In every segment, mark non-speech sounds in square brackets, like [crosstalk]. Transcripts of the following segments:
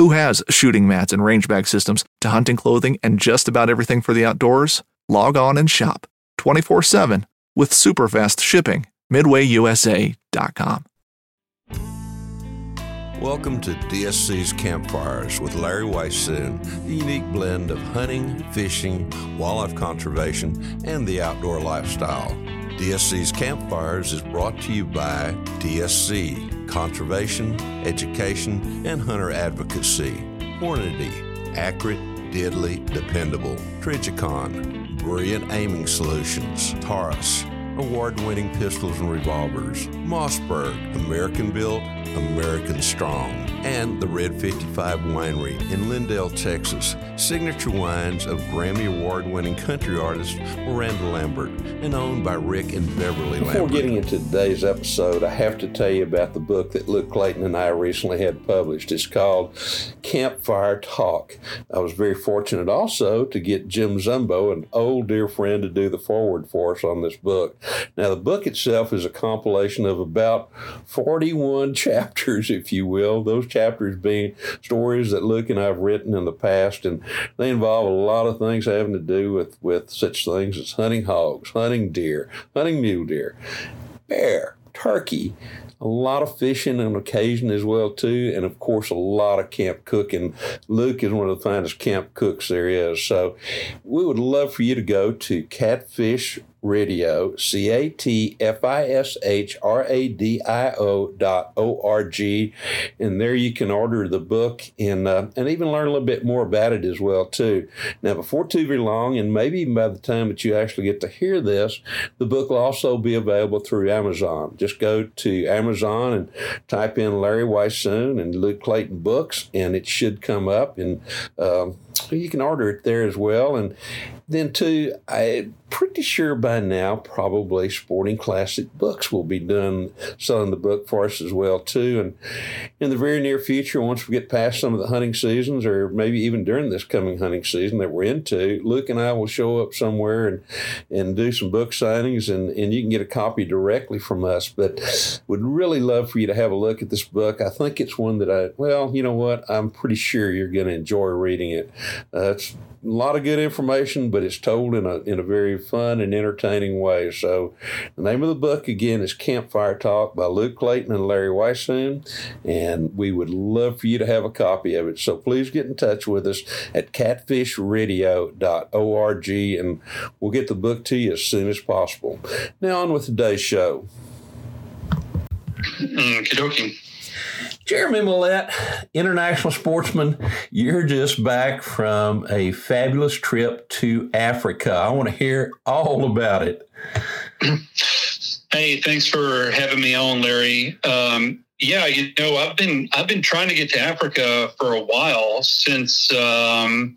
Who has shooting mats and range bag systems to hunting clothing and just about everything for the outdoors? Log on and shop 24 7 with super fast shipping. MidwayUSA.com. Welcome to DSC's Campfires with Larry Weishuhn, the unique blend of hunting, fishing, wildlife conservation, and the outdoor lifestyle. DSC's Campfires is brought to you by DSC conservation, education, and hunter advocacy. Hornady, accurate, deadly, dependable. Trijicon, brilliant aiming solutions. Taurus, award winning pistols and revolvers. Mossberg, American built, American strong. And the Red 55 Winery in Lindale, Texas. Signature wines of Grammy Award winning country artist Miranda Lambert and owned by Rick and Beverly Lambert. Before getting into today's episode, I have to tell you about the book that Luke Clayton and I recently had published. It's called Campfire Talk. I was very fortunate also to get Jim Zumbo, an old dear friend, to do the foreword for us on this book. Now, the book itself is a compilation of about 41 [laughs] chapters, if you will, those chapters being stories that Luke and I have written in the past, and they involve a lot of things having to do with, with such things as hunting hogs, hunting deer, hunting mule deer, bear, turkey, a lot of fishing on occasion as well too, and of course a lot of camp cooking. Luke is one of the finest camp cooks there is. So we would love for you to go to Catfish Radio, C A T F I S H R A D I O dot O R G, and there you can order the book and uh, and even learn a little bit more about it as well too. Now, before too very long, and maybe even by the time that you actually get to hear this, the book will also be available through Amazon. Just go to Amazon and type in Larry Weishuhn and Luke Clayton books, and it should come up, and um, you can order it there as well. And then too, I'm pretty sure by now probably Sporting Classic Books will be done selling the book for us as well too. And in the very near future, once we get past some of the hunting seasons, or maybe even during this coming hunting season that we're into, Luke and I will show up somewhere and and do some book signings, and and you can get a copy directly from us. But would really love for you to have a look at this book. I think it's one that I well, you know what, I'm pretty sure you're going to enjoy reading it. Uh, it's a lot of good information, but it's told in a in a very fun and entertaining way. So, the name of the book again is Campfire Talk by Luke Clayton and Larry Weishuhn, and we would love for you to have a copy of it. So please get in touch with us at catfishradio.org, and we'll get the book to you as soon as possible. Now on with today's show. Okie dokie. Jeremy Mallette, international sportsman, you're just back from a fabulous trip to Africa. I want to hear all about it. [clears throat] Hey, thanks for having me on, Larry. Um, yeah, you know, I've been I've been trying to get to Africa for a while since um,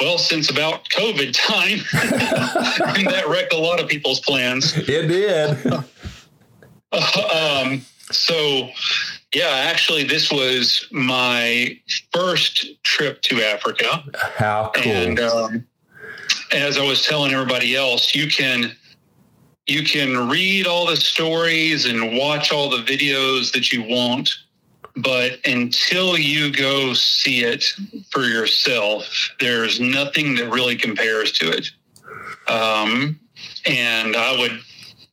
well, since about COVID time. [laughs] and that wrecked a lot of people's plans. It did. [laughs] um, so yeah, actually, this was my first trip to Africa. How cool. And um, as I was telling everybody else, you can you can read all the stories and watch all the videos that you want, but until you go see it for yourself, there's nothing that really compares to it. Um, and I would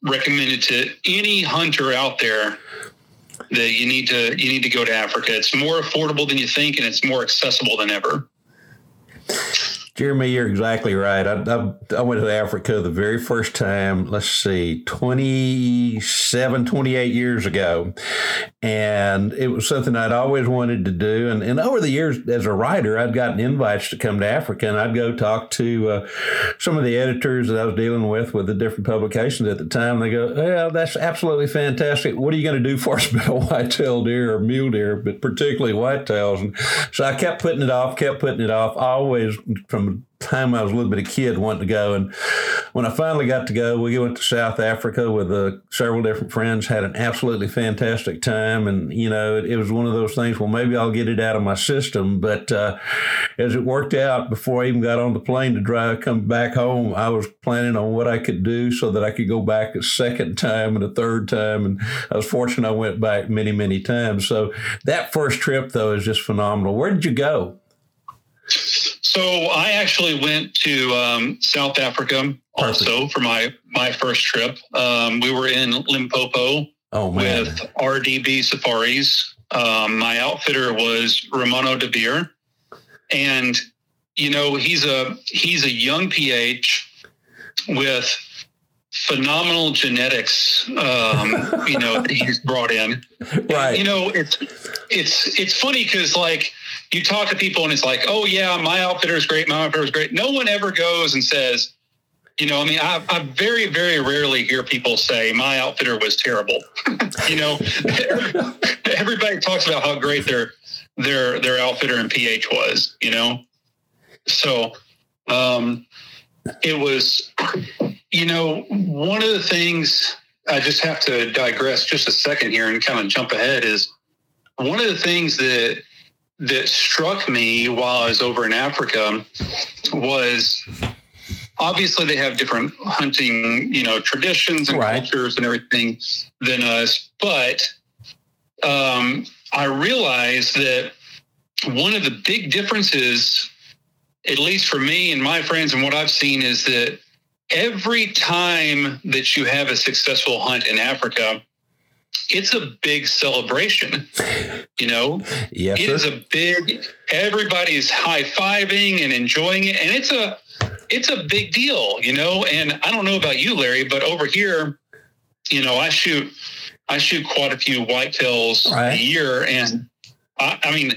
recommend it to any hunter out there that you need to you need to go to Africa. It's more affordable than you think, and it's more accessible than ever. Jeremy, you're exactly right. I, I, I, went to Africa the very first time, let's see, 27, 28 years ago. And it was something I'd always wanted to do. And, and over the years, as a writer, I'd gotten invites to come to Africa and I'd go talk to uh, some of the editors that I was dealing with with the different publications at the time. They go, Yeah, that's absolutely fantastic. What are you going to do for us [laughs] about whitetail deer or mule deer, but particularly whitetails? And so I kept putting it off, kept putting it off. Always, from time I was a little bit of kid wanting to go. And when I finally got to go, we went to South Africa with uh, several different friends, had an absolutely fantastic time. And, you know, it, it, was one of those things, well, maybe I'll get it out of my system. But uh, as it worked out, before I even got on the plane to drive, come back home, I was planning on what I could do so that I could go back a second time and a third time. And I was fortunate I went back many, many times. So that first trip, though, is just phenomenal. Where did you go? So I actually went to um, South Africa also for my my first trip. Um, we were in Limpopo oh, with RDB Safaris. Um, my outfitter was Romano de Beer, and you know he's a he's a young PH with phenomenal genetics um, you know he's brought in [laughs] right you know it's it's it's funny because like you talk to people and it's like, oh yeah, my outfitter is great, my outfitter is great. No one ever goes and says, you know, I mean, I, I very, very rarely hear people say my outfitter was terrible. [laughs] you know, [laughs] everybody talks about how great their their their outfitter and PH was. You know, so um, it was, you know, one of the things I just have to digress just a second here and kind of jump ahead is one of the things that that struck me while I was over in Africa was obviously they have different hunting, you know, traditions and right. cultures and everything than us. But um, I realized that one of the big differences, at least for me and my friends and what I've seen, is that every time that you have a successful hunt in Africa, it's a big celebration. You know, yes, it is a big. Everybody's high fiving and enjoying it, and it's a it's a big deal. You know, and I don't know about you, Larry, but over here, you know, I shoot I shoot quite a few whitetails right. a year, and I, I mean,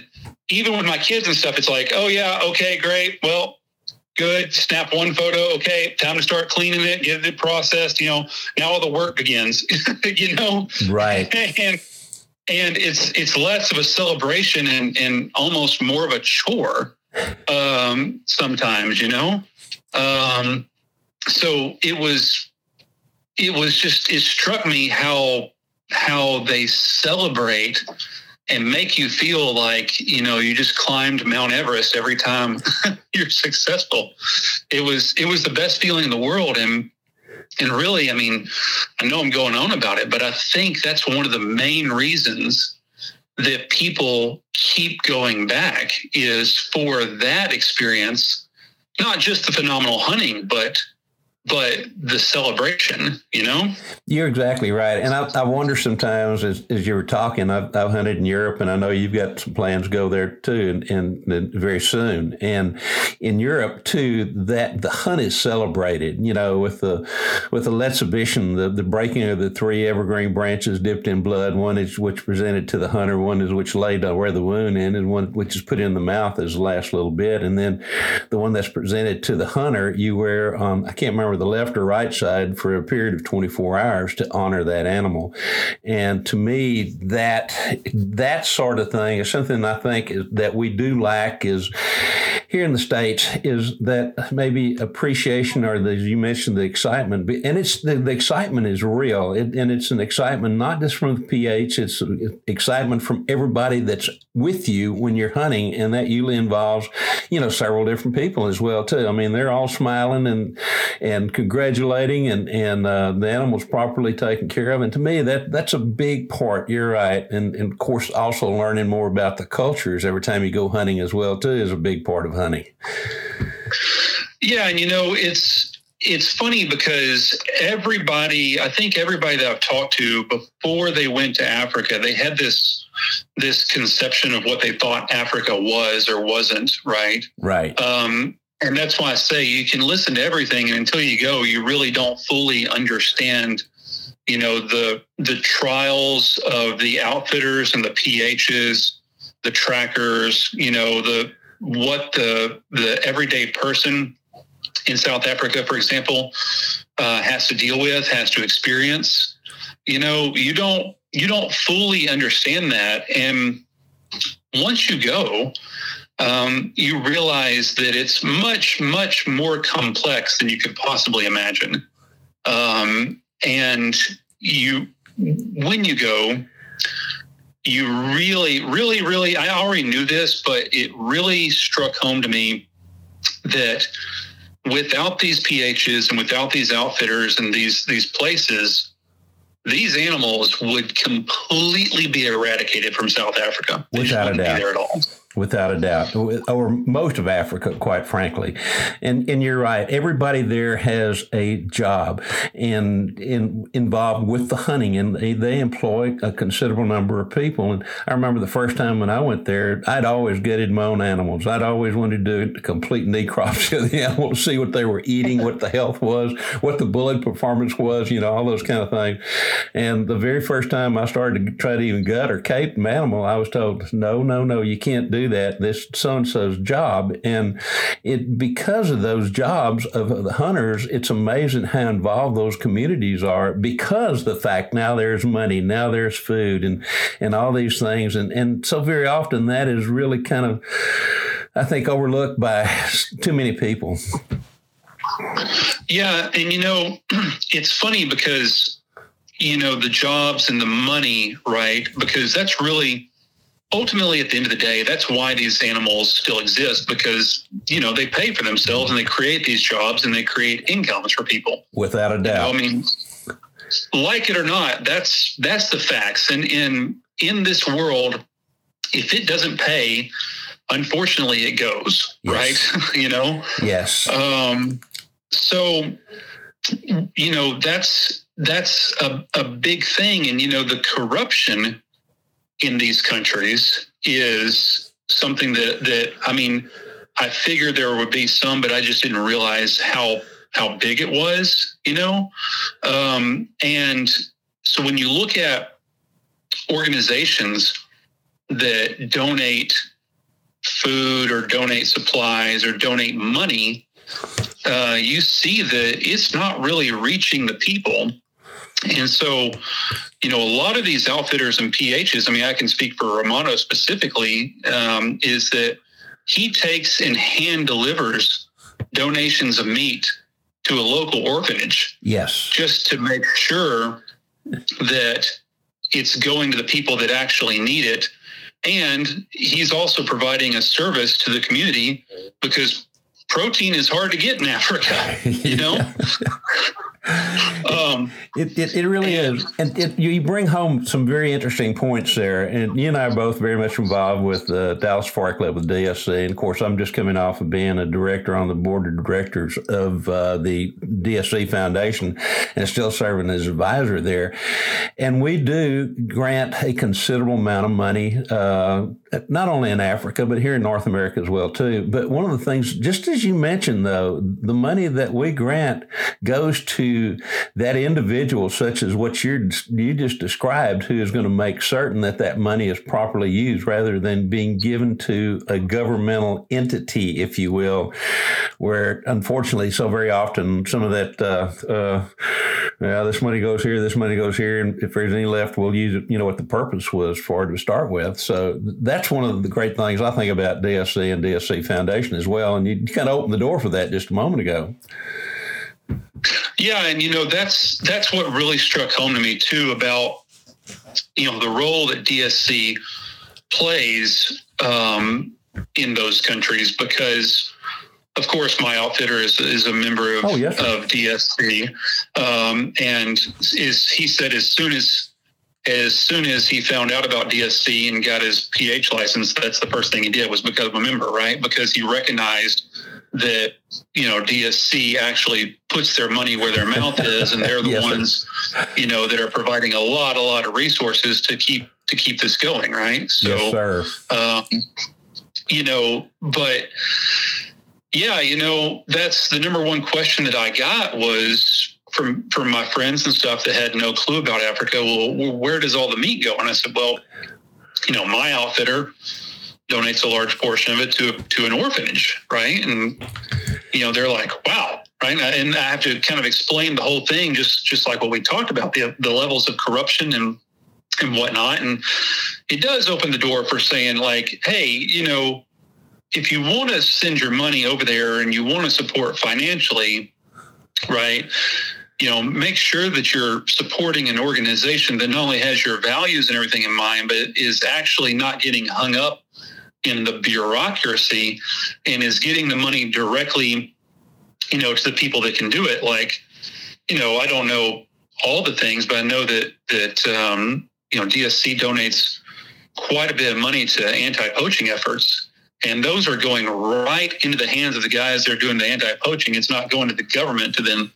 even with my kids and stuff, it's like, oh yeah, okay, great. Well, good. Snap one photo. Okay, time to start cleaning it, get it processed. You know, now all the work begins. [laughs] you know, right? [laughs] And and it's it's less of a celebration and and almost more of a chore. Um, sometimes, you know. Um, so it was it was just it struck me how how they celebrate and make you feel like you know you just climbed Mount Everest every time [laughs] you're successful. It was it was the best feeling in the world, and and really, I mean, I know I'm going on about it, but I think that's one of the main reasons that people keep going back is for that experience, not just the phenomenal hunting, but but the celebration, you know? You're exactly right. And I, I wonder sometimes as, as you were talking, I've, I've, hunted in Europe and I know you've got some plans to go there too and, and, very soon. And in Europe too, that the hunt is celebrated, you know, with the, with the exhibition, the, the breaking of the three evergreen branches dipped in blood, one is which presented to the hunter, one is which laid where the wound ended, and one which is put in the mouth as the last little bit. And then the one that's presented to the hunter, you wear, um, I can't remember the left or right side for a period of 24 hours to honor that animal. And to me, that that sort of thing is something I think is, that we do lack is here in the states is that maybe appreciation or the, you mentioned the excitement and it's the, the excitement is real it, and it's an excitement not just from the ph it's excitement from everybody that's with you when you're hunting and that usually involves you know several different people as well too i mean they're all smiling and and congratulating and and uh, the animals properly taken care of and to me that that's a big part you're right and, and of course also learning more about the cultures every time you go hunting as well too is a big part of hunting. Yeah, and you know, it's it's funny because everybody, I think everybody that I've talked to before they went to Africa, they had this this conception of what they thought Africa was or wasn't, right? Right. Um, and that's why I say you can listen to everything, and until you go, you really don't fully understand, you know, the the trials of the outfitters and the PHs, the trackers, you know, the what the the everyday person in South Africa, for example, uh, has to deal with, has to experience. You know, you don't you don't fully understand that, and once you go, um, you realize that it's much much more complex than you could possibly imagine. Um, and you, when you go, you really, really, really, I already knew this, but it really struck home to me that without these PHs and without these outfitters and these these places, these animals would completely be eradicated from South Africa. They Without a doubt. there at all without a doubt, or most of Africa, quite frankly. And and you're right. Everybody there has a job and in, involved with the hunting, and they, they employ a considerable number of people. And I remember the first time when I went there, I'd always gutted my own animals. I'd always wanted to do a complete necropsy [laughs] of the animals, see what they were eating, what the health was, what the bullet performance was, you know, all those kind of things. And the very first time I started to try to even gut or cape an animal, I was told, no, no, no, you can't do that. This so and so's job, and it because of those jobs of the hunters, it's amazing how involved those communities are. Because the fact now there's money, now there's food, and and all these things, and and so very often that is really kind of, I think, overlooked by too many people. Yeah, and you know, [clears throat] it's funny because you know the jobs and the money, right? Because that's really ultimately at the end of the day that's why these animals still exist because you know they pay for themselves and they create these jobs and they create incomes for people. Without a doubt. You know, i mean like it or not that's that's the facts. And in in this world if it doesn't pay unfortunately it goes yes. right? [laughs] You know? Yes. Um so you know that's that's a, a big thing. And you know the corruption in these countries is something that that I mean, I figured there would be some, but I just didn't realize how how big it was, you know. Um, and so when you look at organizations that donate food or donate supplies or donate money, uh, you see that it's not really reaching the people and so, you know, a lot of these outfitters and PHs, I mean, I can speak for Romano specifically, um, is that he takes and hand delivers donations of meat to a local orphanage. Yes. Just to make sure that it's going to the people that actually need it. And he's also providing a service to the community because protein is hard to get in Africa, [laughs] you know? [laughs] it, it, it, really is. And it, you bring home some very interesting points there. And you and I are both very much involved with the Dallas Safari Club with DSC. And of course, I'm just coming off of being a director on the board of directors of uh, the DSC Foundation and still serving as advisor there. And we do grant a considerable amount of money, uh, not only in Africa, but here in North America as well, too. But one of the things, just as you mentioned, though, the money that we grant goes to that individual, such as what you you just described, who is going to make certain that that money is properly used, rather than being given to a governmental entity, if you will, where unfortunately, so very often, some of that, uh, uh, yeah, this money goes here, this money goes here, and if there's any left, we'll use it. You know what the purpose was for to start with. So that's one of the great things I think about DSC and DSC Foundation as well. And you kind of opened the door for that just a moment ago. Yeah, and you know that's that's what really struck home to me too about you know the role that DSC plays um, in those countries because of course my outfitter is, is a member of, oh, yes, of DSC um, and is he said as soon as as soon as he found out about DSC and got his PH license, that's the first thing he did was become a member, right? Because he recognized that you know DSC actually puts their money where their mouth is, and they're the [laughs] yes, ones you know that are providing a lot, a lot of resources to keep to keep this going, right? So, yes, um, you know, but yeah, you know, that's the number one question that I got was from from my friends and stuff that had no clue about Africa. Well, where does all the meat go? And I said, well, you know, my outfitter donates a large portion of it to to an orphanage, right? And you know, they're like, wow, right? And I have to kind of explain the whole thing, just just like what we talked about the the levels of corruption and and whatnot. And it does open the door for saying like, hey, you know, if you want to send your money over there and you want to support financially, right? you know, make sure that you're supporting an organization that not only has your values and everything in mind, but is actually not getting hung up in the bureaucracy and is getting the money directly, you know, to the people that can do it. Like, you know, I don't know all the things, but I know that that um, you know DSC donates quite a bit of money to anti-poaching efforts and those are going right into the hands of the guys that are doing the anti-poaching. It's not going to the government to then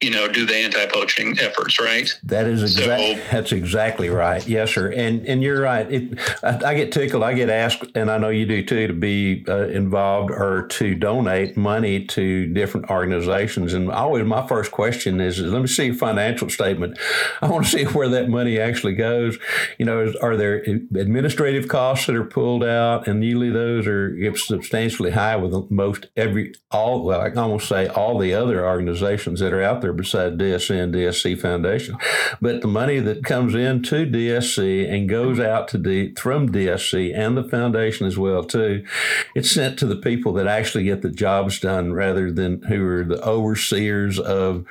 you know, do the anti-poaching efforts, right? That is exactly so, that's exactly right. Yes, sir. And and you're right. It, I, I, get tickled. I get asked, and I know you do too, to be uh, involved or to donate money to different organizations. And always, my first question is, is let me see your financial statement. I want to see [laughs] where that money actually goes. You know, is, are there administrative costs that are pulled out, and usually those are substantially high with most every all. Well, I can almost say all the other organizations that are out there beside DSC and DSC Foundation. But the money that comes into DSC and goes out to D, from DSC and the foundation as well too, it's sent to the people that actually get the jobs done rather than who are the overseers of,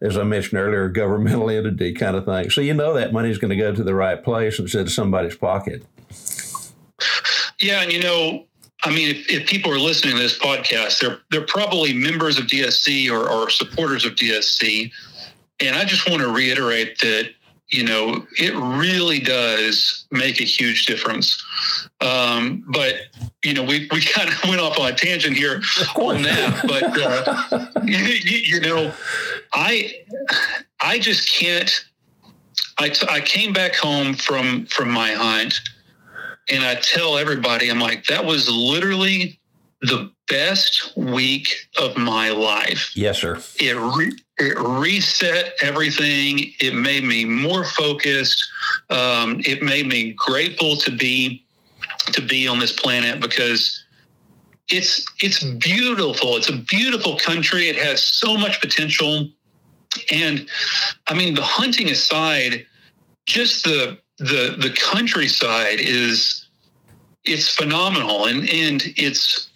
as I mentioned earlier, [laughs] governmental entity kind of thing. So you know that money is going to go to the right place instead of somebody's pocket. Yeah, and you know, I mean, if, if, people are listening to this podcast, they're they're probably members of DSC or, or supporters of DSC, and I just want to reiterate that you know it really does make a huge difference. Um, but you know, we we [laughs] kind of went off on a tangent here on that, but uh, [laughs] you, you know, I I just can't. I, t- I came back home from from my hunt and I tell everybody, I'm like, that was literally the best week of my life. Yes, sir. It re- it reset everything. It made me more focused. Um, it made me grateful to be to be on this planet because it's it's beautiful. It's a beautiful country. It has so much potential. And I mean, the hunting aside, just the the the countryside is it's phenomenal and and it's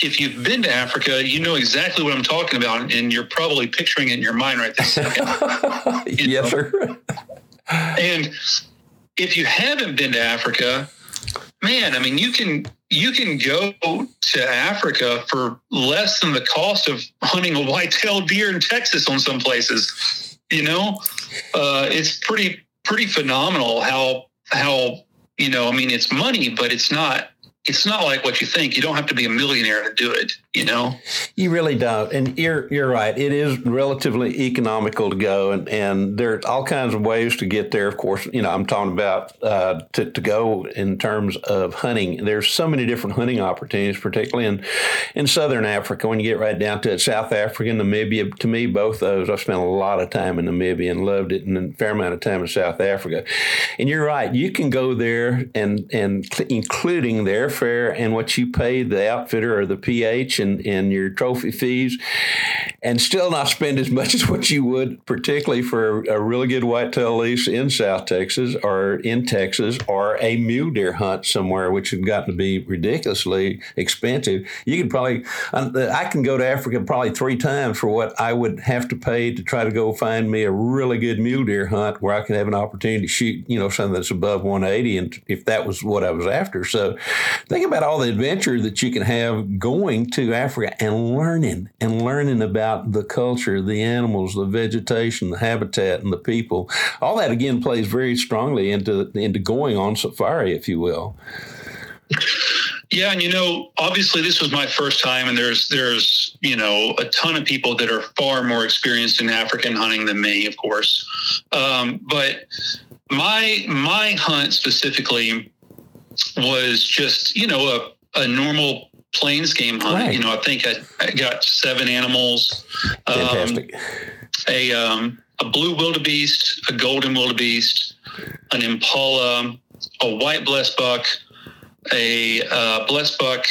if you've been to Africa, you know exactly what I'm talking about, and you're probably picturing it in your mind right this second. [laughs] yes, sir. and if you haven't been to Africa, man, I mean, you can you can go to Africa for less than the cost of hunting a white-tailed deer in Texas on some places. You know, uh, it's pretty pretty phenomenal how how you know i mean it's money but it's not it's not like what you think. You don't have to be a millionaire to do it you know? You really don't. And you're you're right. It is relatively economical to go and and there's all kinds of ways to get there. Of course you know i'm talking about uh, to, to go in terms of hunting. There's so many different hunting opportunities particularly in in southern africa. When you get right down to it south africa and namibia to me both those i spent a lot of time in namibia and loved it and a fair amount of time in south africa. And you're right. You can go there and and including the airfare and what you pay the outfitter or the ph and your trophy fees and still not spend as much [laughs] as what you would, particularly for a, really good whitetail lease in South Texas or in Texas or a mule deer hunt somewhere, which had gotten to be ridiculously expensive. You could probably, um, uh, I can go to Africa probably three times for what I would have to pay to try to go find me a really good mule deer hunt where I could have an opportunity to shoot, you know, something that's above 180. And if that was what I was after. So think about all the adventure that you can have going to Africa and learning and learning about the culture, the animals, the vegetation, the habitat, and the people. All that again plays very strongly into into going on safari, if you will. Yeah, and you know, obviously this was my first time, and there's there's you know a ton of people that are far more experienced in African hunting than me, of course. Um, but my my hunt specifically was just you know a, a normal plains game hunt. Right. You know, I think I, I got seven animals. Um, a um, a blue wildebeest, a golden wildebeest, an impala, a white blesbuck, a uh, buck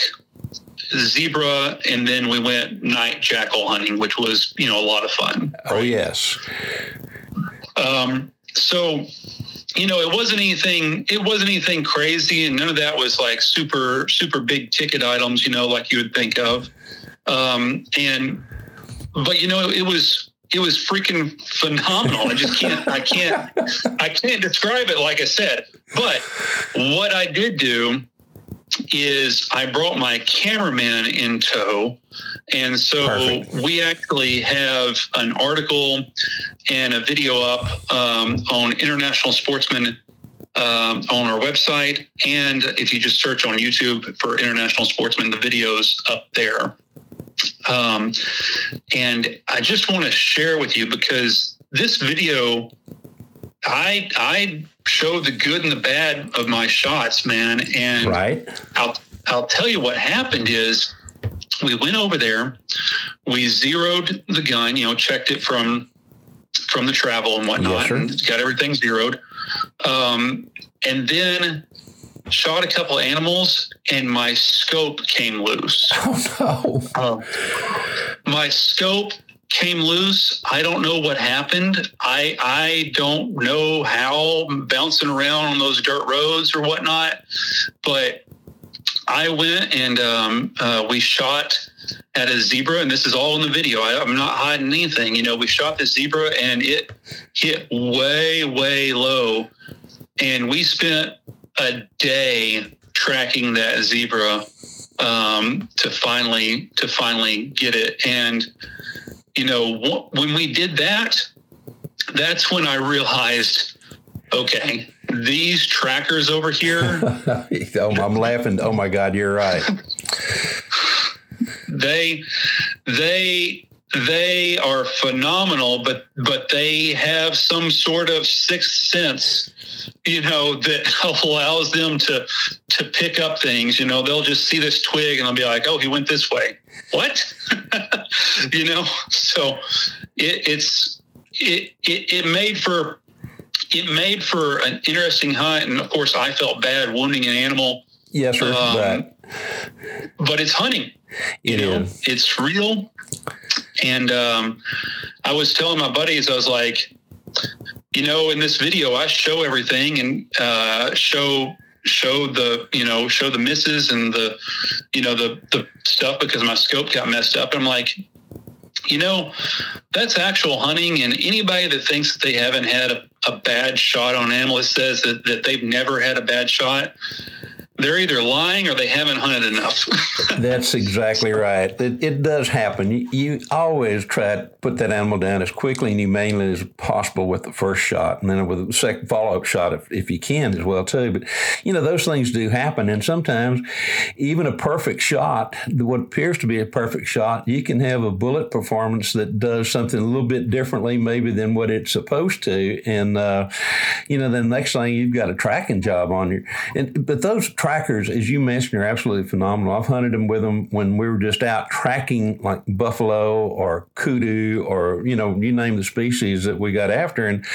zebra, and then we went night jackal hunting, which was you know a lot of fun. Oh yes. Um, so you know, it wasn't anything. It wasn't anything crazy, and none of that was like super, super big ticket items. You know, like you would think of. Um, and, but you know, it was it was freaking phenomenal. I just can't. I can't. I can't describe it. Like I said, but what I did do is I brought my cameraman in tow. And so Perfect. we actually have an article and a video up um, on International Sportsman um, on our website. And if you just search on YouTube for International Sportsman, the video's up there. Um, and I just want to share with you because this video, I I show the good and the bad of my shots, man. And right. I'll I'll tell you what happened is we went over there, we zeroed the gun, you know, checked it from from the travel and whatnot, yes, and got everything zeroed. Um, and then shot a couple animals and my scope came loose. [laughs] Oh no. Uh, my scope came loose. I don't know what happened. I I don't know how bouncing around on those dirt roads or whatnot, but I went and um, uh, we shot at a zebra, and this is all in the video. I, am not hiding anything. You know, we shot the zebra, and it hit way, way low, and we spent a day tracking that zebra um, to finally to finally get it. And you know, when we did that, that's when I realized, okay, these trackers over here. [laughs] oh, I'm laughing. Oh my God, you're right. [laughs] they, they, they are phenomenal, but but they have some sort of sixth sense, you know, that [laughs] allows them to to pick up things. You know, they'll just see this twig and they'll be like, "Oh, he went this way." What? [laughs] you know, so it, it's it, it it made for it made for an interesting hunt, and of course, I felt bad wounding an animal. Yes, sir. Um, but it's hunting. It you know, is. It's real. And um, I was telling my buddies, I was like, you know, in this video, I show everything and uh, show show the you know show the misses and the you know the the stuff because my scope got messed up. I'm like, you know, that's actual hunting. And anybody that thinks that they haven't had a, a bad shot on an animal says that, that they've never had a bad shot. They're either lying or they haven't hunted enough. [laughs] That's exactly right. It, it does happen. You, you, always try to put that animal down as quickly and humanely as possible with the first shot, and then with the second follow-up shot if, if you can as well too. But you know those things do happen, and sometimes even a perfect shot, what appears to be a perfect shot, you can have a bullet performance that does something a little bit differently maybe than what it's supposed to, and uh, you know the next thing you've got a tracking job on you. And but those trackers, as you mentioned, are absolutely phenomenal. I've hunted them with them when we were just out tracking like buffalo or kudu or, you know, you name the species that we got after. And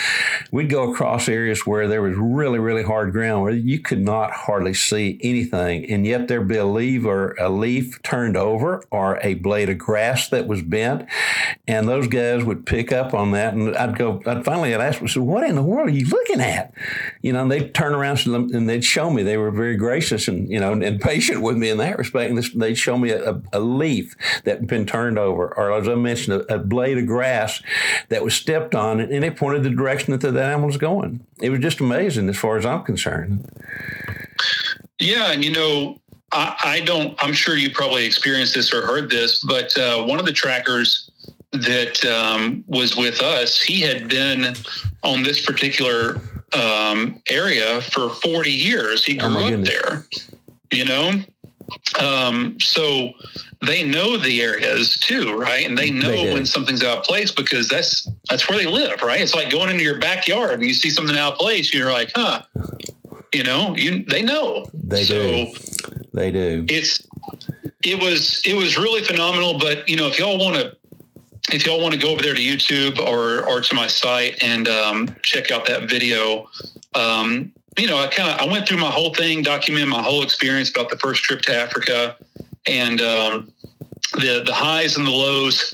we'd go across areas where there was really, really hard ground where you could not hardly see anything. And yet there'd be a leaf or a leaf turned over or a blade of grass that was bent. And those guys would pick up on that. And I'd go, I'd finally I'd ask them, so what in the world are you looking at? You know, and they'd turn around to them and they'd show me. They were very gracious gracious and you know and patient with me in that respect. And this, they'd show me a, a, leaf that had been turned over, or as I mentioned, a, a, blade of grass that was stepped on, and it pointed the direction that the animal was going. It was just amazing as far as I'm concerned. Yeah, and you know, I, I don't. I'm sure you probably experienced this or heard this, but uh, one of the trackers that um, was with us, he had been on this particular um, area for 40 years. He oh, grew oh up there, you know? Um, so they know the areas too, right? And they know they when something's out of place because that's that's where they live, right? It's like going into your backyard and you see something out of place, you're like, huh. You know, you they know. They so do. They do. It's it was it was really phenomenal. But you know, if y'all want to if y'all want to go over there to YouTube or or to my site and um, check out that video, um, you know, I kind of I went through my whole thing, documented my whole experience about the first trip to Africa, and um, the the highs and the lows,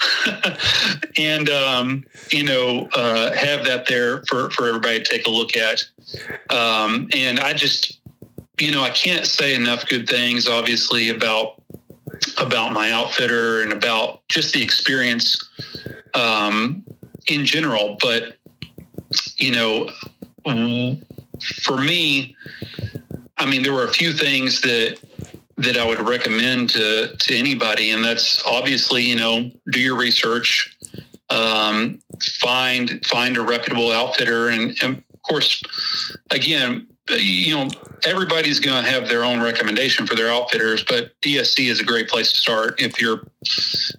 [laughs] and um, you know, uh, have that there for for everybody to take a look at. Um, and I just, you know, I can't say enough good things, obviously, about about my outfitter and about just the experience um, in general. But you know, for me, I mean, there were a few things that that I would recommend to to anybody, and that's obviously you know do your research, um, find find a reputable outfitter, and, and of course, again, Uh, you know, everybody's going to have their own recommendation for their outfitters, but DSC is a great place to start if you're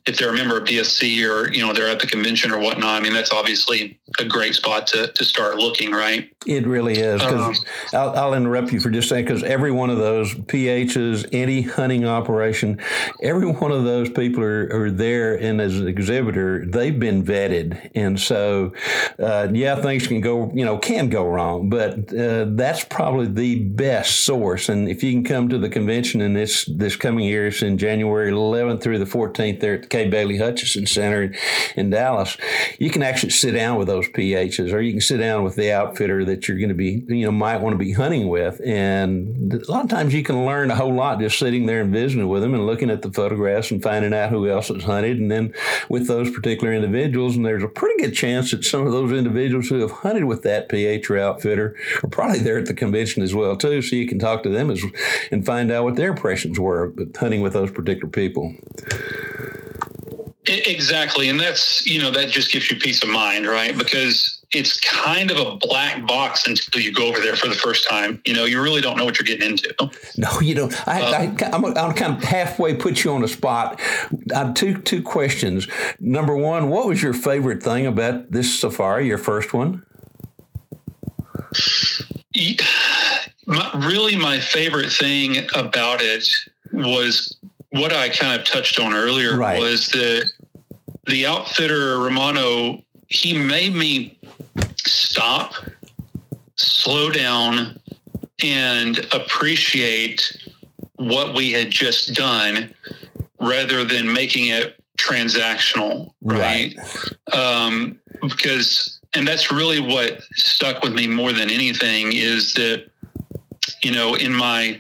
if they're a member of DSC or you know they're at the convention or whatnot. I mean, that's obviously a great spot to to start looking, right? It really is. Um, I'll, I'll, interrupt you for just saying because every one of those PHs, any hunting operation, every one of those people are, are there and as an exhibitor, they've been vetted, and so uh, yeah, things can go you know can go wrong, but uh, that's probably the best source. And if you can come to the convention in this this coming year, it's in January 11th through the 14th there at the Kay Bailey Hutchison Center in, in Dallas, you can actually sit down with those PHs, or you can sit down with the outfitter that you're going to be you know might want to be hunting with. And a lot of times you can learn a whole lot just sitting there and visiting with them and looking at the photographs and finding out who else has hunted. And then with those particular individuals, and there's a pretty good chance that some of those individuals who have hunted with that PH or outfitter are probably there at the convention as well too, so you can talk to them as, and find out what their impressions were hunting with those particular people. Exactly, and that's you know that just gives you peace of mind, right? Because it's kind of a black box until you go over there for the first time. You know, you really don't know what you're getting into. [laughs] No, you don't. I, um, I, I'll kind of halfway put you on the spot. Uh, two two questions. Number one, what was your favorite thing about this safari? Your first one [sighs] my, really my favorite thing about it was what I kind of touched on earlier right. was that the outfitter Romano he made me stop, slow down, and appreciate what we had just done rather than making it transactional, right? right. Um, because, and that's really what stuck with me more than anything is that you know, in my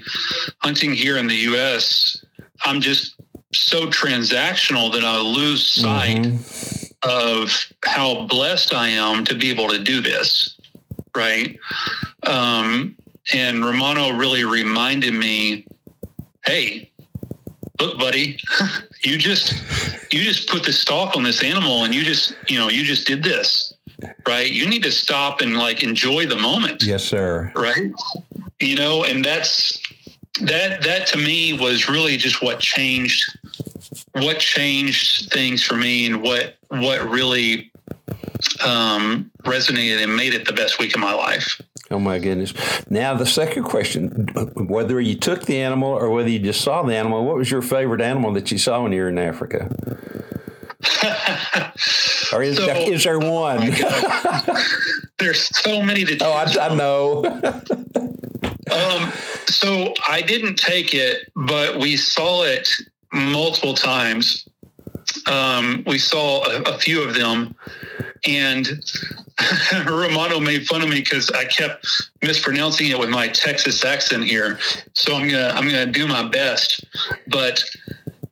hunting here in the U.S., I'm just so transactional that I lose sight mm-hmm. of how blessed I am to be able to do this. Right. Um, and Romano really reminded me, hey, look, buddy, [laughs] you just you just put the stalk on this animal and you just you know you just did this right you need to stop and like enjoy the moment yes sir right you know and that's that that to me was really just what changed what changed things for me and what what really um, resonated and made it the best week of my life Oh my goodness! Now the second question: whether you took the animal or whether you just saw the animal, what was your favorite animal that you saw when you were in Africa? [laughs] or is, so, there, is there one? [laughs] There's so many to. Oh, I, I know. [laughs] um, so I didn't take it, but we saw it multiple times. Um, we saw a, a few of them, and [laughs] Romano made fun of me because I kept mispronouncing it with my Texas accent here. So I'm gonna I'm gonna do my best. But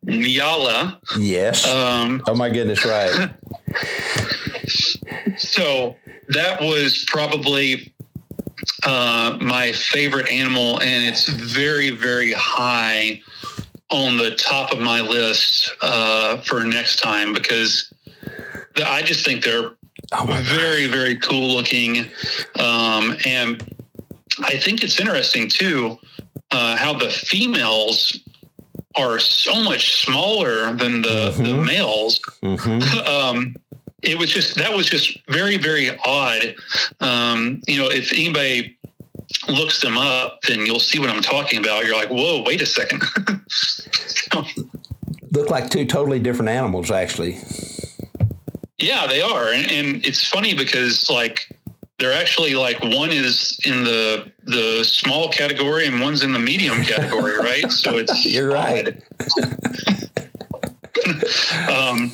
Nyala. Yes. Um, oh my goodness! Right. [laughs] so that was probably uh, my favorite animal, and it's very very high on the top of my list uh, for next time because I just think they're Oh very, very cool looking. Um, and I think it's interesting too uh, how the females are so much smaller than the, mm-hmm. the males. Mm-hmm. [laughs] Um, it was just that was just very, very odd. Um, you know, if anybody looks them up, then you'll see what I'm talking about. You're like, whoa, wait a second. [laughs] Look like two totally different animals, actually. Yeah, they are, and, and it's funny because like they're actually like one is in the the small category and one's in the medium category, right? So it's [laughs] you're right. [laughs] um,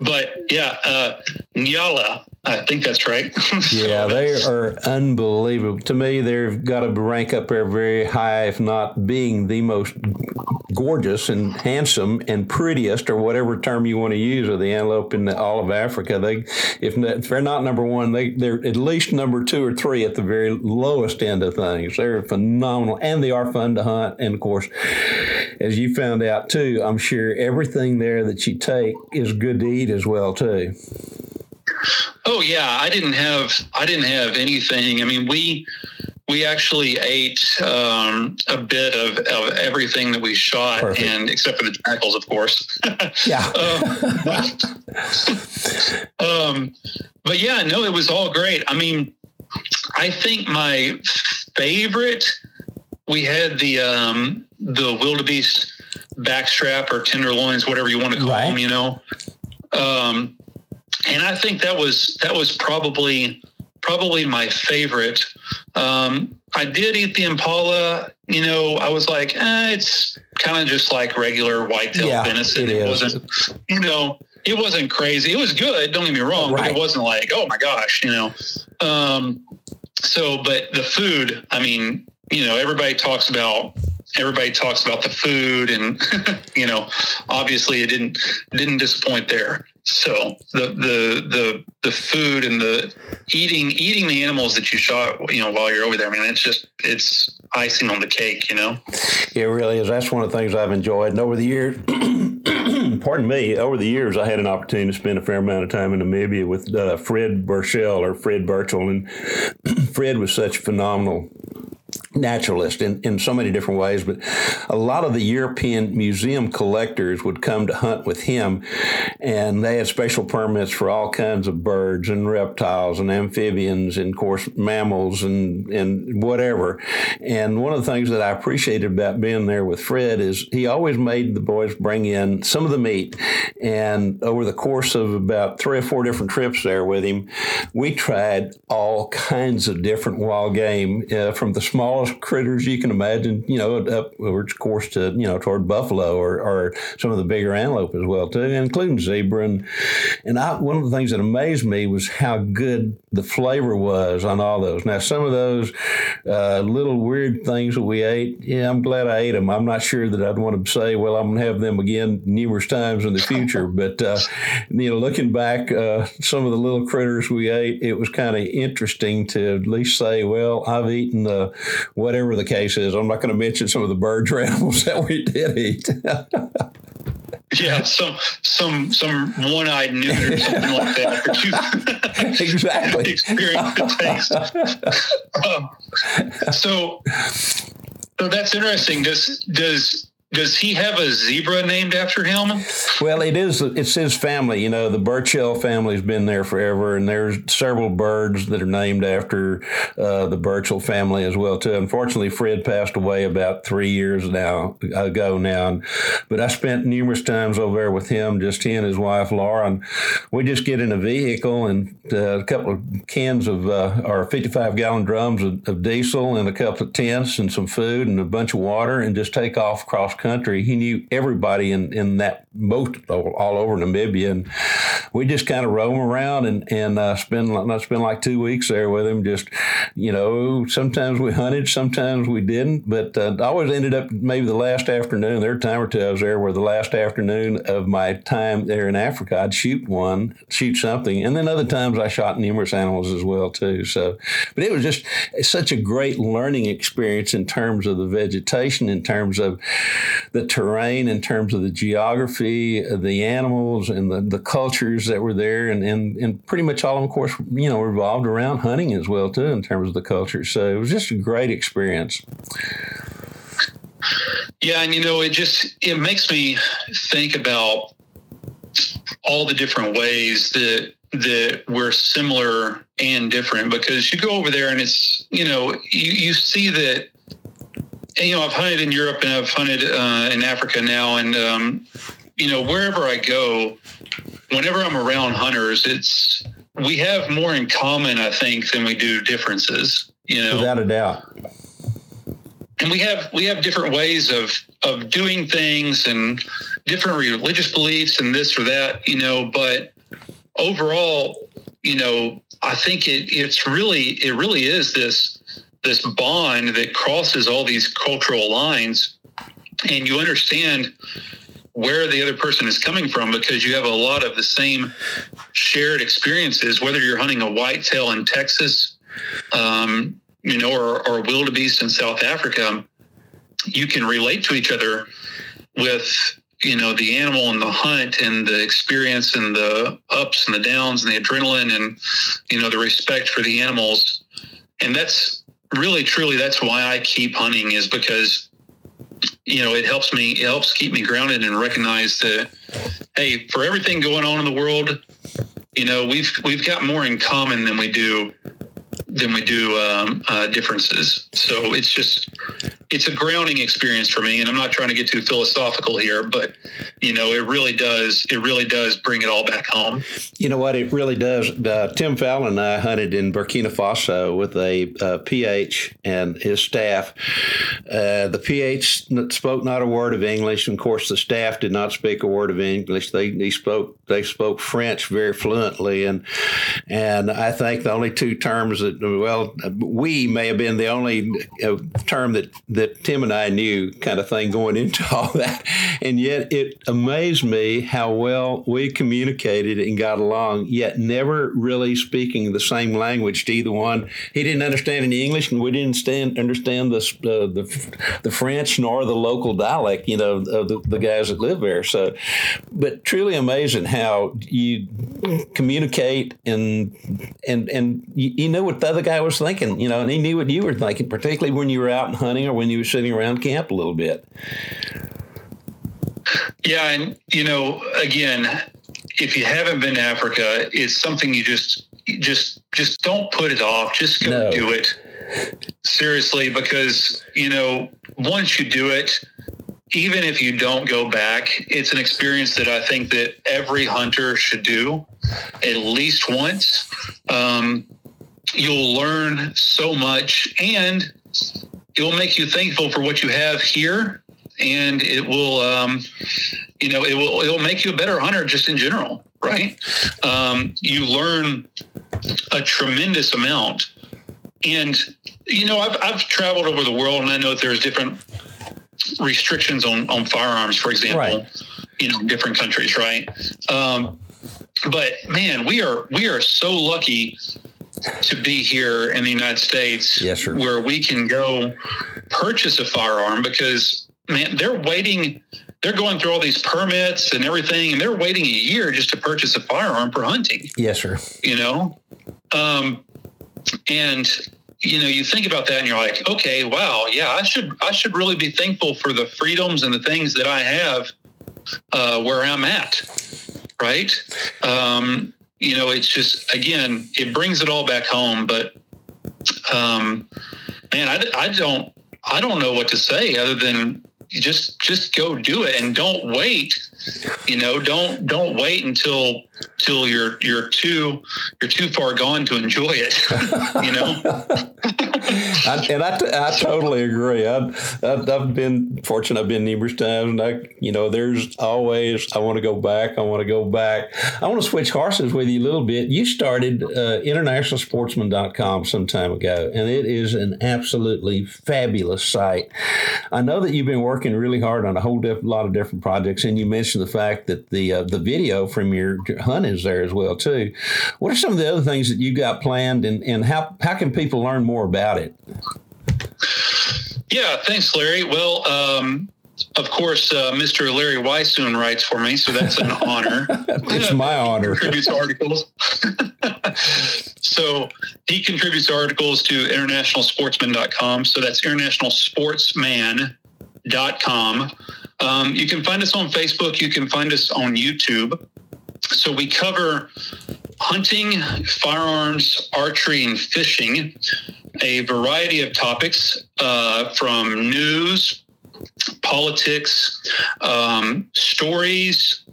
but yeah, uh, Nyala I think that's right. [laughs] yeah, they are unbelievable. To me, they've got to rank up there very high, if not being the most gorgeous and handsome and prettiest, or whatever term you want to use, of the antelope in all of Africa. They, if, if they're not number one, they, they're at least number two or three at the very lowest end of things. They're phenomenal, and they are fun to hunt. And of course, as you found out too, I'm sure everything there that you take is good to eat as well too. Oh yeah, I didn't have I didn't have anything. I mean, we we actually ate um, a bit of, of everything that we shot, Perfect. and except for the jackals, of course. [laughs] yeah. um, um, but yeah, no, it was all great. I mean, I think my favorite we had the um, the wildebeest backstrap or tenderloins, whatever you want to call right. them. You know. Um, and I think that was that was probably probably my favorite. Um, I did eat the impala. You know, I was like, eh, it's kind of just like regular whitetail yeah, venison. It, it wasn't, you know, it wasn't crazy. It was good. Don't get me wrong, right. but it wasn't like, oh my gosh, you know. Um, so, but the food, I mean, you know, everybody talks about everybody talks about the food and [laughs] you know obviously it didn't didn't disappoint there so the the the the food and the eating eating the animals that you shot, you know, while you're over there. I mean, it's just it's icing on the cake, you know. It really is. That's one of the things I've enjoyed. And over the years, [coughs] pardon me, over the years, I had an opportunity to spend a fair amount of time in Namibia with uh, Fred Burchell or Fred Burchell, and [coughs] Fred was such a phenomenal naturalist in, in so many different ways, but a lot of the European museum collectors would come to hunt with him, and they had special permits for all kinds of birds and reptiles and amphibians and, of course, mammals and, and whatever. And one of the things that I appreciated about being there with Fred is he always made the boys bring in some of the meat. And over the course of about three or four different trips there with him, we tried all kinds of different wild game uh, from the smallest critters you can imagine, you know, upwards, of course, to, you know, toward buffalo or, or some of the bigger antelope as well, too, including zebra. And, and I, one of the things that amazed me was how good the flavor was on all those. Now, some of those uh, little weird things that we ate, yeah, I'm glad I ate them. I'm not sure that I'd want to say, well, I'm going to have them again numerous times in the future. [laughs] but, uh, you know, looking back, uh, some of the little critters we ate, it was kind of interesting to at least say, well, I've eaten the whatever the case is. I'm not going to mention some of the birds or animals [laughs] that we did eat. [laughs] yeah, some some some one-eyed newt or something like that. [laughs] Exactly experience the taste. um, so, so that's interesting. Does does does he have a zebra named after him? Well, it is. It's his family. You know, the Burchell family's been there forever, and there's several birds that are named after uh, the Burchell family as well too. Unfortunately, Fred passed away about three years now ago now, but I spent numerous times over there with him, just he and his wife Laura, and we just get in a vehicle and uh, a couple of cans of uh, or 55 gallon drums of, of diesel and a couple of tents and some food and a bunch of water, and just take off across country. He knew everybody in, in that most all, over Namibia, and we just kind of roam around and and uh, spend not spend like two weeks there with him. Just you know, sometimes we hunted, sometimes we didn't, but uh, I always ended up maybe the last afternoon. There were time or two I was there where the last afternoon of my time there in Africa, I'd shoot one, shoot something, and then other times I shot numerous animals as well too. So, but it was just such a great learning experience in terms of the vegetation, in terms of the terrain in terms of the geography, the animals, and the, the cultures that were there, and, and, and pretty much all of them, of course, you know, revolved around hunting as well too in terms of the culture. So it was just a great experience. Yeah, and you know, it just it makes me think about all the different ways that that we're similar and different because you go over there and it's you know you, you see that you know, I've hunted in Europe and I've hunted uh, in Africa now, and um, you know, wherever I go, whenever I'm around hunters, it's we have more in common, I think, than we do differences. You know, without a doubt. And we have we have different ways of of doing things and different religious beliefs and this or that. You know, but overall, you know, I think it it's really it really is this this bond that crosses all these cultural lines and you understand where the other person is coming from because you have a lot of the same shared experiences whether you're hunting a whitetail in texas um, you know or, or wildebeest in south africa you can relate to each other with you know the animal and the hunt and the experience and the ups and the downs and the adrenaline and you know the respect for the animals. And that's really truly that's why I keep hunting is because you know it helps me it helps keep me grounded and recognize that hey for everything going on in the world you know we've we've got more in common than we do than we do um, uh, differences. So it's just it's a grounding experience for me, and I'm not trying to get too philosophical here, but you know, it really does it really does bring it all back home. You know what? It really does. Uh, Tim Fallon and I hunted in Burkina Faso with a uh, PH and his staff. Uh, the PH spoke not a word of English, and of course, the staff did not speak a word of English. They, they spoke they spoke French very fluently, and and I think the only two terms that well, we may have been the only uh, term that, that Tim and I knew, kind of thing, going into [laughs] all that. And yet it amazed me how well we communicated and got along, yet never really speaking the same language to either one. He didn't understand any English, and we didn't stand, understand the, uh, the, the French nor the local dialect, you know, of the, the guys that live there. So, but truly amazing how you communicate and and and you, you know what the other guy was thinking, you know, and he knew what you were thinking, particularly when you were out hunting or when you were sitting around camp a little bit. Yeah, and you know, again, if you haven't been to Africa, it's something you just just just don't put it off. Just go no. do it. Seriously, because you know, once you do it, even if you don't go back, it's an experience that I think that every hunter should do at least once. Um, you'll learn so much and it will make you thankful for what you have here and it will um, you know it will it will make you a better hunter just in general right? Um, you learn a tremendous amount. And you know I've, I've traveled over the world and i know that there's different restrictions on on firearms for example right. you know different countries right? Um, but man we are we are so lucky to be here in the United States, Yes, where we can go purchase a firearm because man, they're waiting. They're going through all these permits and everything, and they're waiting a year just to purchase a firearm for hunting. Yes, sir. You know, um, and you know, you think about that, and you're like, okay, wow, yeah, I should, I should really be thankful for the freedoms and the things that I have uh, where I'm at, right? Um, you know, it's just again, it brings it all back home. But um, man, I, I don't, I don't know what to say other than just, just go do it and don't wait. You know, don't don't wait until till you're you're too you're too far gone to enjoy it. [laughs] you know. [laughs] I, and I, t- I totally agree. I've, I've, I've been fortunate. I've been numerous times, and I, you know, there's always I want to go back. I want to go back. I want to switch horses with you a little bit. You started uh, internationalsportsman.com some time ago, and it is an absolutely fabulous site. I know that you've been working really hard on a whole diff- lot of different projects, and you mentioned the fact that the uh, the video from your hunt is there as well too. What are some of the other things that you got planned, and, and how how can people learn more about it? Yeah, thanks, Larry. Well, um, of course, uh, Mr. Larry Weishuhn writes for me, so that's an honor. [laughs] It's my honor. contributes articles. [laughs] so he contributes articles to internationalsportsman.com. So that's internationalsportsman.com. Um, you can find us on Facebook. You can find us on YouTube. So we cover hunting, firearms, archery, and fishing, a variety of topics uh, from news, politics, um, stories,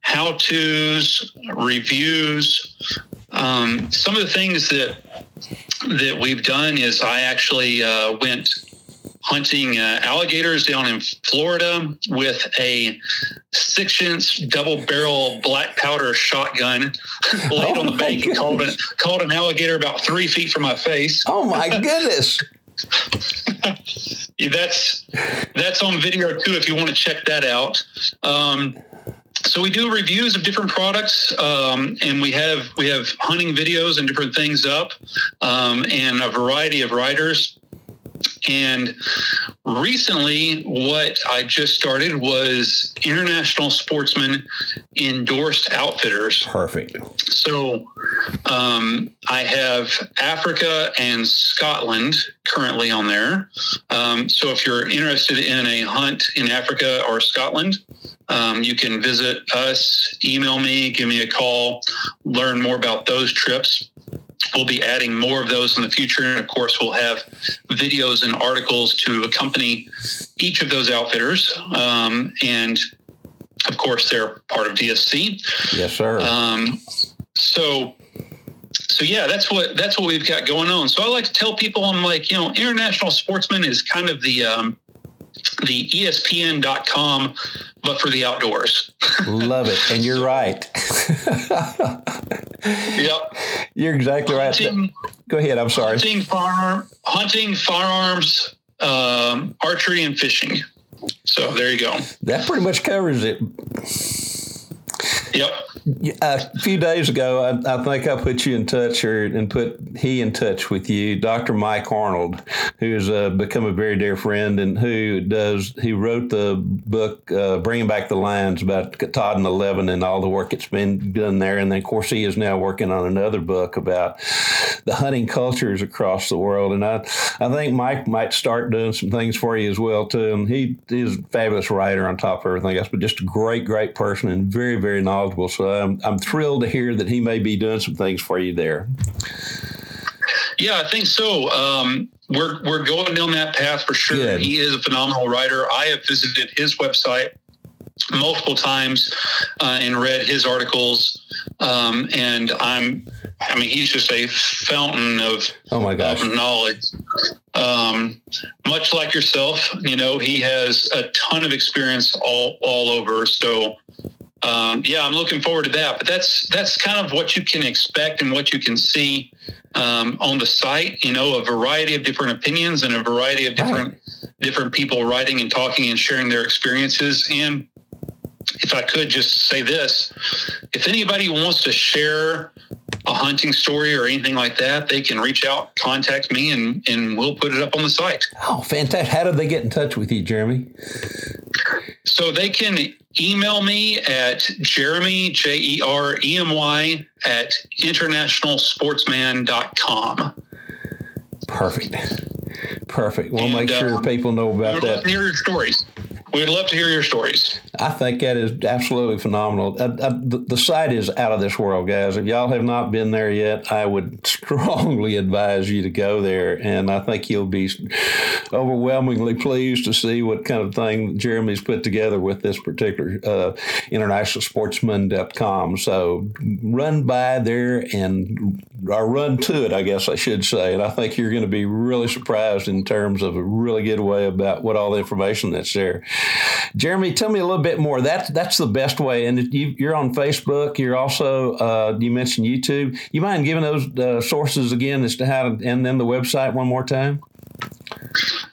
how to's, reviews. Um, some of the things that that we've done is I actually uh, went hunting uh, alligators down in Florida with a six inch double barrel black powder shotgun [laughs] laid Oh on the my bank and called, it, called an alligator about three feet from my face. Oh my [laughs] goodness! That's that's on video too if you want to check that out. Um, so we do reviews of different products, um, and we have we have hunting videos and different things up, um, and a variety of writers. And recently, what I just started was International Sportsman endorsed outfitters. Perfect. So um, I have Africa and Scotland currently on there. Um, so if you're interested in a hunt in Africa or Scotland, um, you can visit us, email me, give me a call, learn more about those trips. We'll be adding more of those in the future. And of course, we'll have videos and articles to accompany each of those outfitters. Um, and of course, they're part of DSC. Yes, sir. Um, so, so yeah, that's what that's what we've got going on. So I like to tell people, I'm like, you know, International Sportsman is kind of the um, the ESPN.com, but for the outdoors. Love it. And you're right. [laughs] Yep. You're exactly right. Go ahead. I'm sorry. hunting, firearm, hunting, firearms, um, archery, and fishing. So there you go. That pretty much covers it. Yep. A few days ago, I, I think I put you in touch, or and put he in touch with you, Dr. Mike Arnold, who has uh, become a very dear friend, and who does he wrote the book uh, "Bringing Back the Lions" about Todd and Eleven and all the work that's been done there, and then of course he is now working on another book about the hunting cultures across the world, and I I think Mike might start doing some things for you as well too, and he is a fabulous writer on top of everything else, but just a great great person and very very knowledgeable. So I'm I'm thrilled to hear that he may be doing some things for you there. Yeah, I think so. Um, we're we're going down that path for sure. Good. He is a phenomenal writer. I have visited his website multiple times uh, and read his articles, um, and I'm. I mean, he's just a fountain of Oh my gosh. of knowledge. Um, much like yourself, you know, he has a ton of experience all all over. So, um, yeah, I'm looking forward to that. But that's that's kind of what you can expect and what you can see um, on the site. You know, a variety of different opinions and a variety of different different people writing and talking and sharing their experiences. And if I could just say this, if anybody wants to share a hunting story or anything like that, they can reach out, contact me, and, and we'll put it up on the site. Oh, fantastic. How do they get in touch with you, Jeremy? So they can email me at Jeremy, J E R E M Y, at internationalsportsman.com. Perfect. [laughs] Perfect. We'll And, make sure um, people know about that. hear your stories. We'd love to hear your stories. I think that is absolutely phenomenal. Uh, uh, the, the site is out of this world, guys. If y'all have not been there yet, I would [laughs] strongly advise you to go there. And I think you'll be overwhelmingly pleased to see what kind of thing Jeremy's put together with this particular uh, internationalsportsman.com. So run by there and or run to it, I guess I should say. And I think you're going to be really surprised in terms of a really good way about what all the information that's there. Jeremy, tell me a little bit more. That's that's the best way. And you, you're on Facebook. You're also uh, you mentioned YouTube. You mind giving those uh, sources again as to how to, and then the website one more time?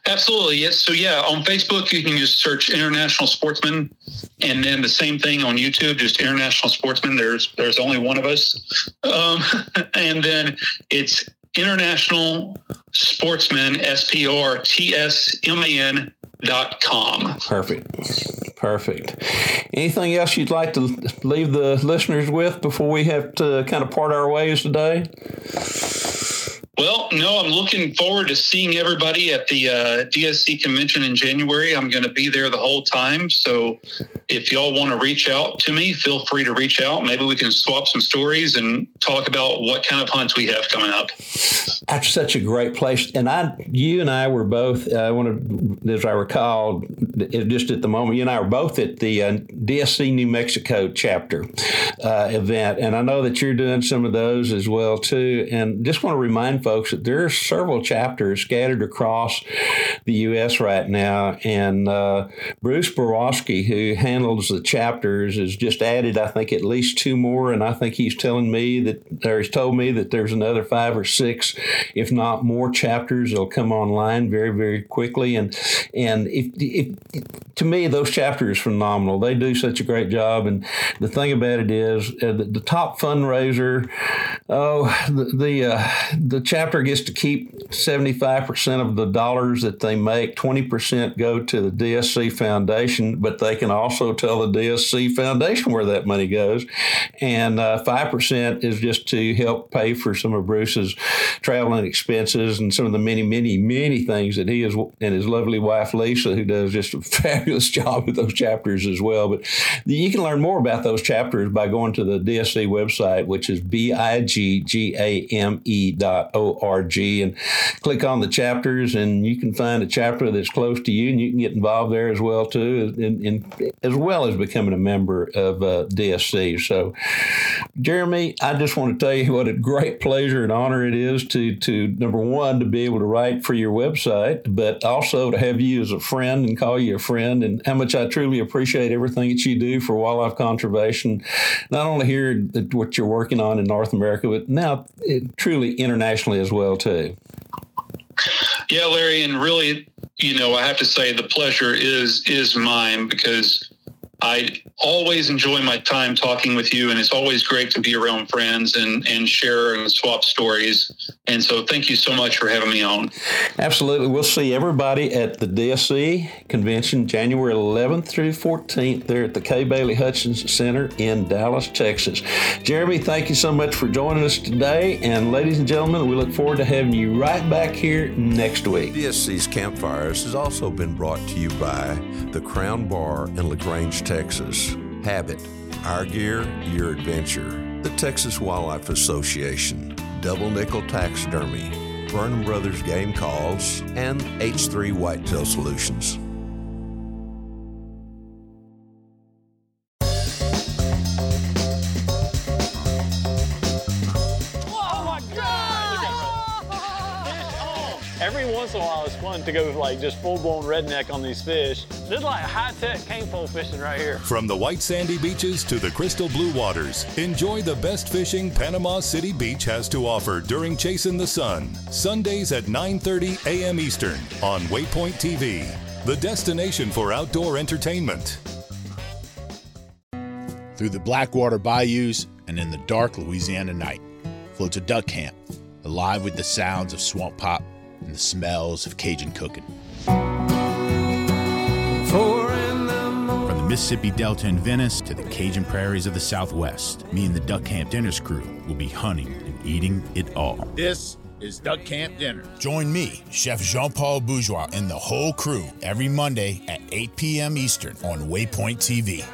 Absolutely. Yes. So, yeah, on Facebook, you can just search International Sportsman. And then the same thing on YouTube, just International Sportsman. There's there's only one of us. Um, [laughs] and then it's International Sportsman, S P R T S M A N dot com. Perfect. Perfect. Anything else you'd like to leave the listeners with before we have to kind of part our ways today? Well, no, I'm looking forward to seeing everybody at the uh, DSC convention in January. I'm going to be there the whole time. So if y'all want to reach out to me, feel free to reach out. Maybe we can swap some stories and talk about what kind of hunts we have coming up. That's such a great place. And I, you and I were both, I want to, as I recall, just at the moment, you and I were both at the uh, DSC New Mexico chapter uh, event. And I know that you're doing some of those as well, too. And just want to remind folks that there are several chapters scattered across the U.S. right now. And uh, Bruce Borowski, who handles the chapters, has just added, I think, at least two more. And I think he's telling me that, or he's told me that there's another five or six, if not more chapters that'll come online very, very quickly. And and if, if to me, those chapters are phenomenal. They do such a great job. And the thing about it is, uh, the, the top fundraiser, oh, the the, uh, the chapter gets to keep seventy five percent of the dollars that they make. Twenty percent go to the DSC Foundation, but they can also tell the DSC Foundation where that money goes. And uh, five percent is just to help pay for some of Bruce's traveling expenses and some of the many, many, many things that he is and his lovely wife Lisa, who does just a [laughs] fabulous job with those chapters as well. But you can learn more about those chapters by going to the DSC website, which is b i g g a m e dot o r g, and click on the chapters, and you can find a chapter that's close to you, and you can get involved there as well too, in, in, as well as becoming a member of uh, DSC. So, Jeremy, I just want to tell you what a great pleasure and honor it is to to number one to be able to write for your website, but also to have you as a friend and call you a friend, and how much I truly appreciate everything that you do for wildlife conservation, not only here at what you're working on in North America, but now it, truly internationally as well too. Yeah, Larry, and really, you know, I have to say the pleasure is is mine because I always enjoy my time talking with you, and it's always great to be around friends and and share and swap stories. And so, thank you so much for having me on. Absolutely. We'll see everybody at the DSC convention January 11th through 14th there at the Kay Bailey Hutchison Center in Dallas, Texas. Jeremy, thank you so much for joining us today. And ladies and gentlemen, we look forward to having you right back here next week. DSC's Campfires has also been brought to you by the Crown Bar in LaGrange, Texas. Habit, our gear, your adventure. The Texas Wildlife Association, Double Nickel Taxidermy, Burnham Brothers Game Calls, and H3 Whitetail Solutions. Fun to go like just full blown redneck on these fish. This is like high tech cane pole fishing right here. From the white sandy beaches to the crystal blue waters, enjoy the best fishing Panama City Beach has to offer during Chasing the Sun. Sundays at 9:30 a.m. Eastern on Waypoint TV, the destination for outdoor entertainment. through the Blackwater bayous and in the dark Louisiana night. floats a duck camp, alive with the sounds of swamp pop and the smells of Cajun cooking. From the Mississippi Delta in Venice to the Cajun prairies of the Southwest, me and the Duck Camp Dinners crew will be hunting and eating it all. This is Duck Camp Dinner. Join me, Chef Jean Paul Bourgeois, and the whole crew every Monday at 8 p.m. Eastern on Waypoint TV.